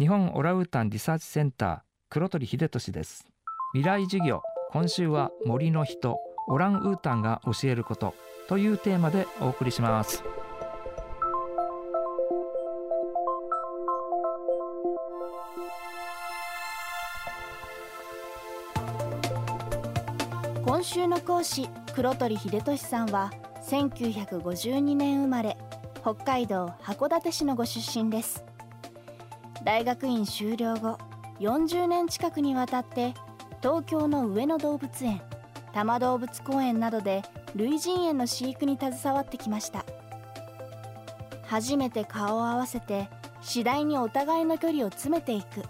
日本オランウータンリサーチセンター黒鳥秀俊です。未来授業今週は森の人オランウータンが教えることというテーマでお送りします。今週の講師黒鳥秀俊さんは1952年生まれ北海道函館市のご出身です。大学院修了後40年近くにわたって東京の上野動物園多摩動物公園などで類人猿の飼育に携わってきました。初めて顔を合わせて次第にお互いの距離を詰めていく。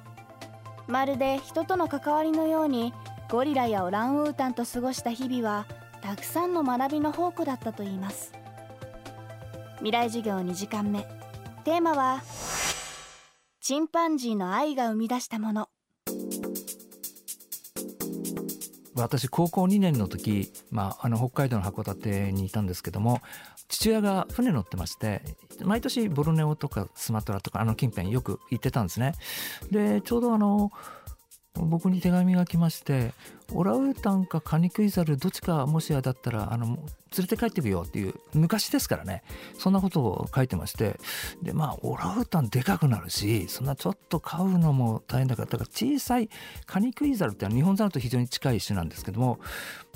まるで人との関わりのようにゴリラやオランウータンと過ごした日々はたくさんの学びの宝庫だったといいます。未来授業2時間目。テーマはチンパンジーの愛が生み出したもの私高校2年の時、まあ、あの北海道の函館にいたんですけども父親が船乗ってまして毎年ボルネオとかスマトラとかあの近辺よく行ってたんですね。でちょうどあの僕に手紙が来ましてオラウータンかカニクイザルどっちかもしやだったらあの連れて帰ってみようっていう昔ですからね。そんなことを書いてまして。でまあオラウータンでかくなるしそんなちょっと飼うのも大変だから。だから小さいカニクイザルってのは日本ザルと非常に近い種なんですけども。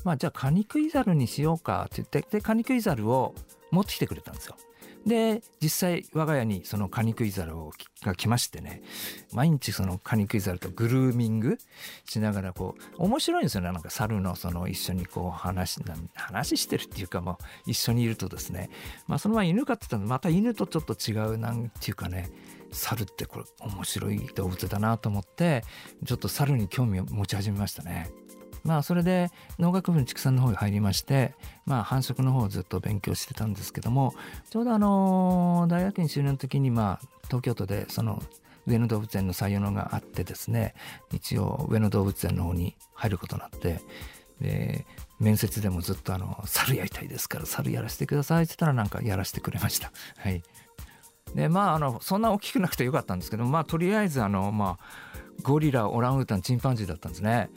まあじゃあカニクイザルにしようかって言ってでカニクイザルを持ってきてくれたんですよ。で実際我が家にそのカニクイザルをが来ましてね毎日そのカニクイザルとグルーミングしながらこう面白いんですよねなんか猿のその一緒にこう話話してるっていうかもう一緒にいるとですねまあその前犬飼ってたのまた犬とちょっと違うなんていうかね猿ってこれ面白い動物だなと思ってちょっと猿に興味を持ち始めましたね。まあそれで農学部の畜産の方に入りましてまあ繁殖の方をずっと勉強してたんですけどもちょうどあの大学院修了の時にまあ東京都でその上野動物園の採用のがあってですね一応上野動物園の方に入ることになってで面接でもずっとあの「猿やりたいですから猿やらせてください」って言ったらなんかやらせてくれました。はいでまああのそんな大きくなくてよかったんですけどまあとりあえずあのまあゴリラオランウータンチンパンジーだったんですね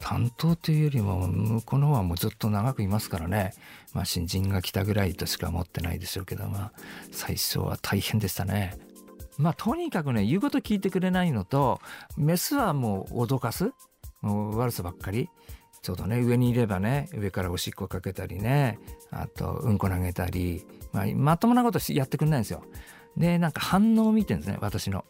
担当というよりも向こうの方はもうずっと長くいますからね、まあ、新人が来たぐらいとしか思ってないでしょうけど、まあ、最初は大変でしたね。まあ、とにかくね言うこと聞いてくれないのとメスはもう脅かす？もう悪さばっかり？ちょうどね上にいればね上からおしっこかけたりねあとうんこ投げたり、まあ、まともなことやってくれないんですよ。でなんか反応を見てるんですね私の。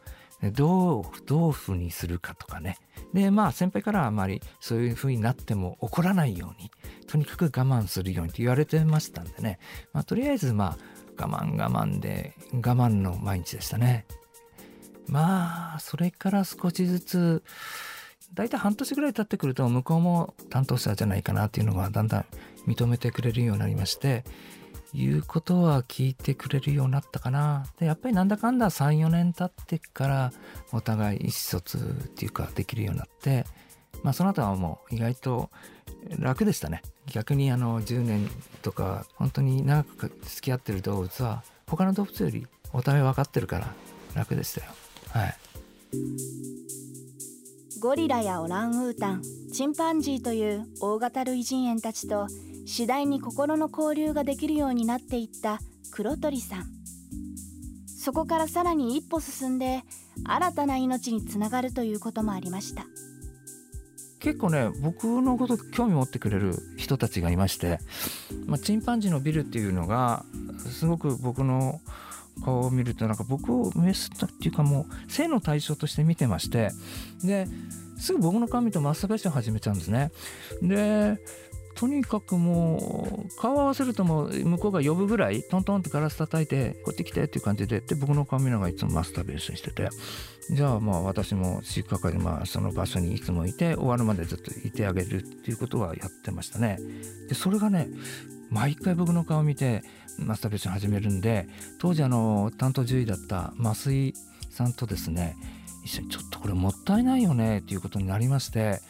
どうどうふうにするかとかねでまあ先輩からはあまりそういうふうになっても怒らないようにとにかく我慢するようにって言われてましたんでね、まあ、とりあえずまあ我慢我慢で我慢の毎日でしたね。まあそれから少しずつ大体半年ぐらい経ってくると向こうも担当者じゃないかなっていうのがだんだん認めてくれるようになりまして言うことは聞いてくれるようになったかな。で、やっぱりなんだかんだ3、4年経ってからお互い意思疎通っていうかできるようになって、まあその後はもう意外と楽でしたね。逆にあの10年とか本当に長く付き合ってる動物は他の動物よりお互い分かってるから楽でしたよ。はい。ゴリラやオランウータン、チンパンジーという大型類人猿たちと次第に心の交流ができるようになっていった黒鳥さん。そこからさらに一歩進んで新たな命につながるということもありました。結構ね僕のこと興味持ってくれる人たちがいまして、まあ、チンパンジーのビルっていうのがすごく僕の顔を見るとなんか僕をメスっていうかもう性の対象として見てましてですぐ僕の顔見るとマスターベーション始めちゃうんですね。でとにかくもう顔合わせるともう向こうが呼ぶぐらいトントンってガラス叩いてこって来てっていう感じでで僕の髪のがらいつもマスターベーションしててじゃあまあ私も飼育係でまあその場所にいつもいて終わるまでずっといてあげるっていうことはやってましたね。でそれがね毎回僕の顔見てマスターベーション始めるんで当時あの担当獣医だった増井さんとですね一緒にちょっとこれもったいないよねっていうことになりまして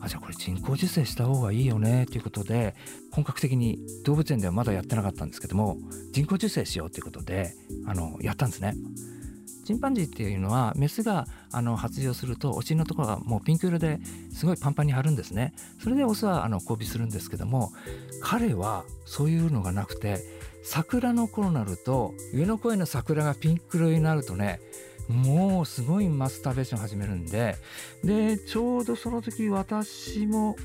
あじゃあこれ人工授精した方がいいよねということで本格的に動物園ではまだやってなかったんですけども人工授精しようということであのやったんですね。チンパンジーっていうのはメスがあの発情するとお尻のところがもうピンク色ですごいパンパンに張るんですね。それでオスはあの交尾するんですけども彼はそういうのがなくて桜の頃になると上の声の桜がピンク色になるとねもうすごいマスターベーション始めるんででちょうどその時私も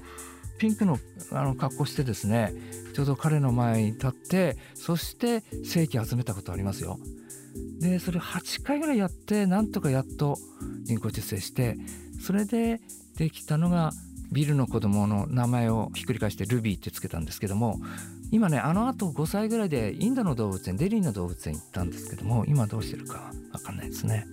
ピンクのあの格好してですねちょうど彼の前に立ってそして正規集めたことありますよ。でそれ8回ぐらいやってなんとかやっと人工授精してそれでできたのがビルの子供の名前をひっくり返してルビーってつけたんですけども今ねあのあと5歳ぐらいでインドの動物園デリーの動物園行ったんですけども今どうしてるか分かんないですね。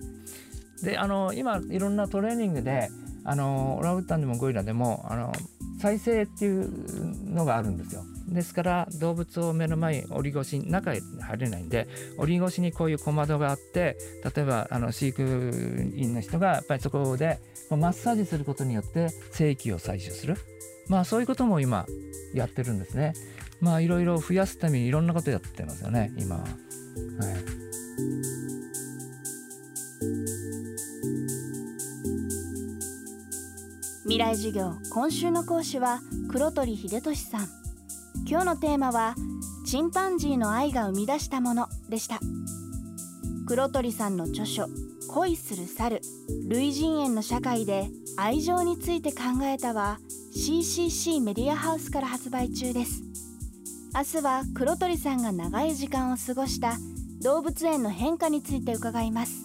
であの今いろんなトレーニングであのオラウータンでもゴリラでもあの再生っていうのがあるんですよ。ですから動物を目の前に檻越し中へ入れないんで檻越しにこういう小窓があって例えばあの飼育員の人がやっぱりそこでマッサージすることによって精液を採取するまあそういうことも今やってるんですね。まあいろいろ増やすためにいろんなことやってますよね今は。はい未来授業今週の講師は黒鳥秀俊さん今日のテーマはチンパンジーの愛が生み出したものでした。黒鳥さんの著書恋する猿類人猿の社会で愛情について考えたは CCC メディアハウスから発売中です。明日は黒鳥さんが長い時間を過ごした動物園の変化について伺います。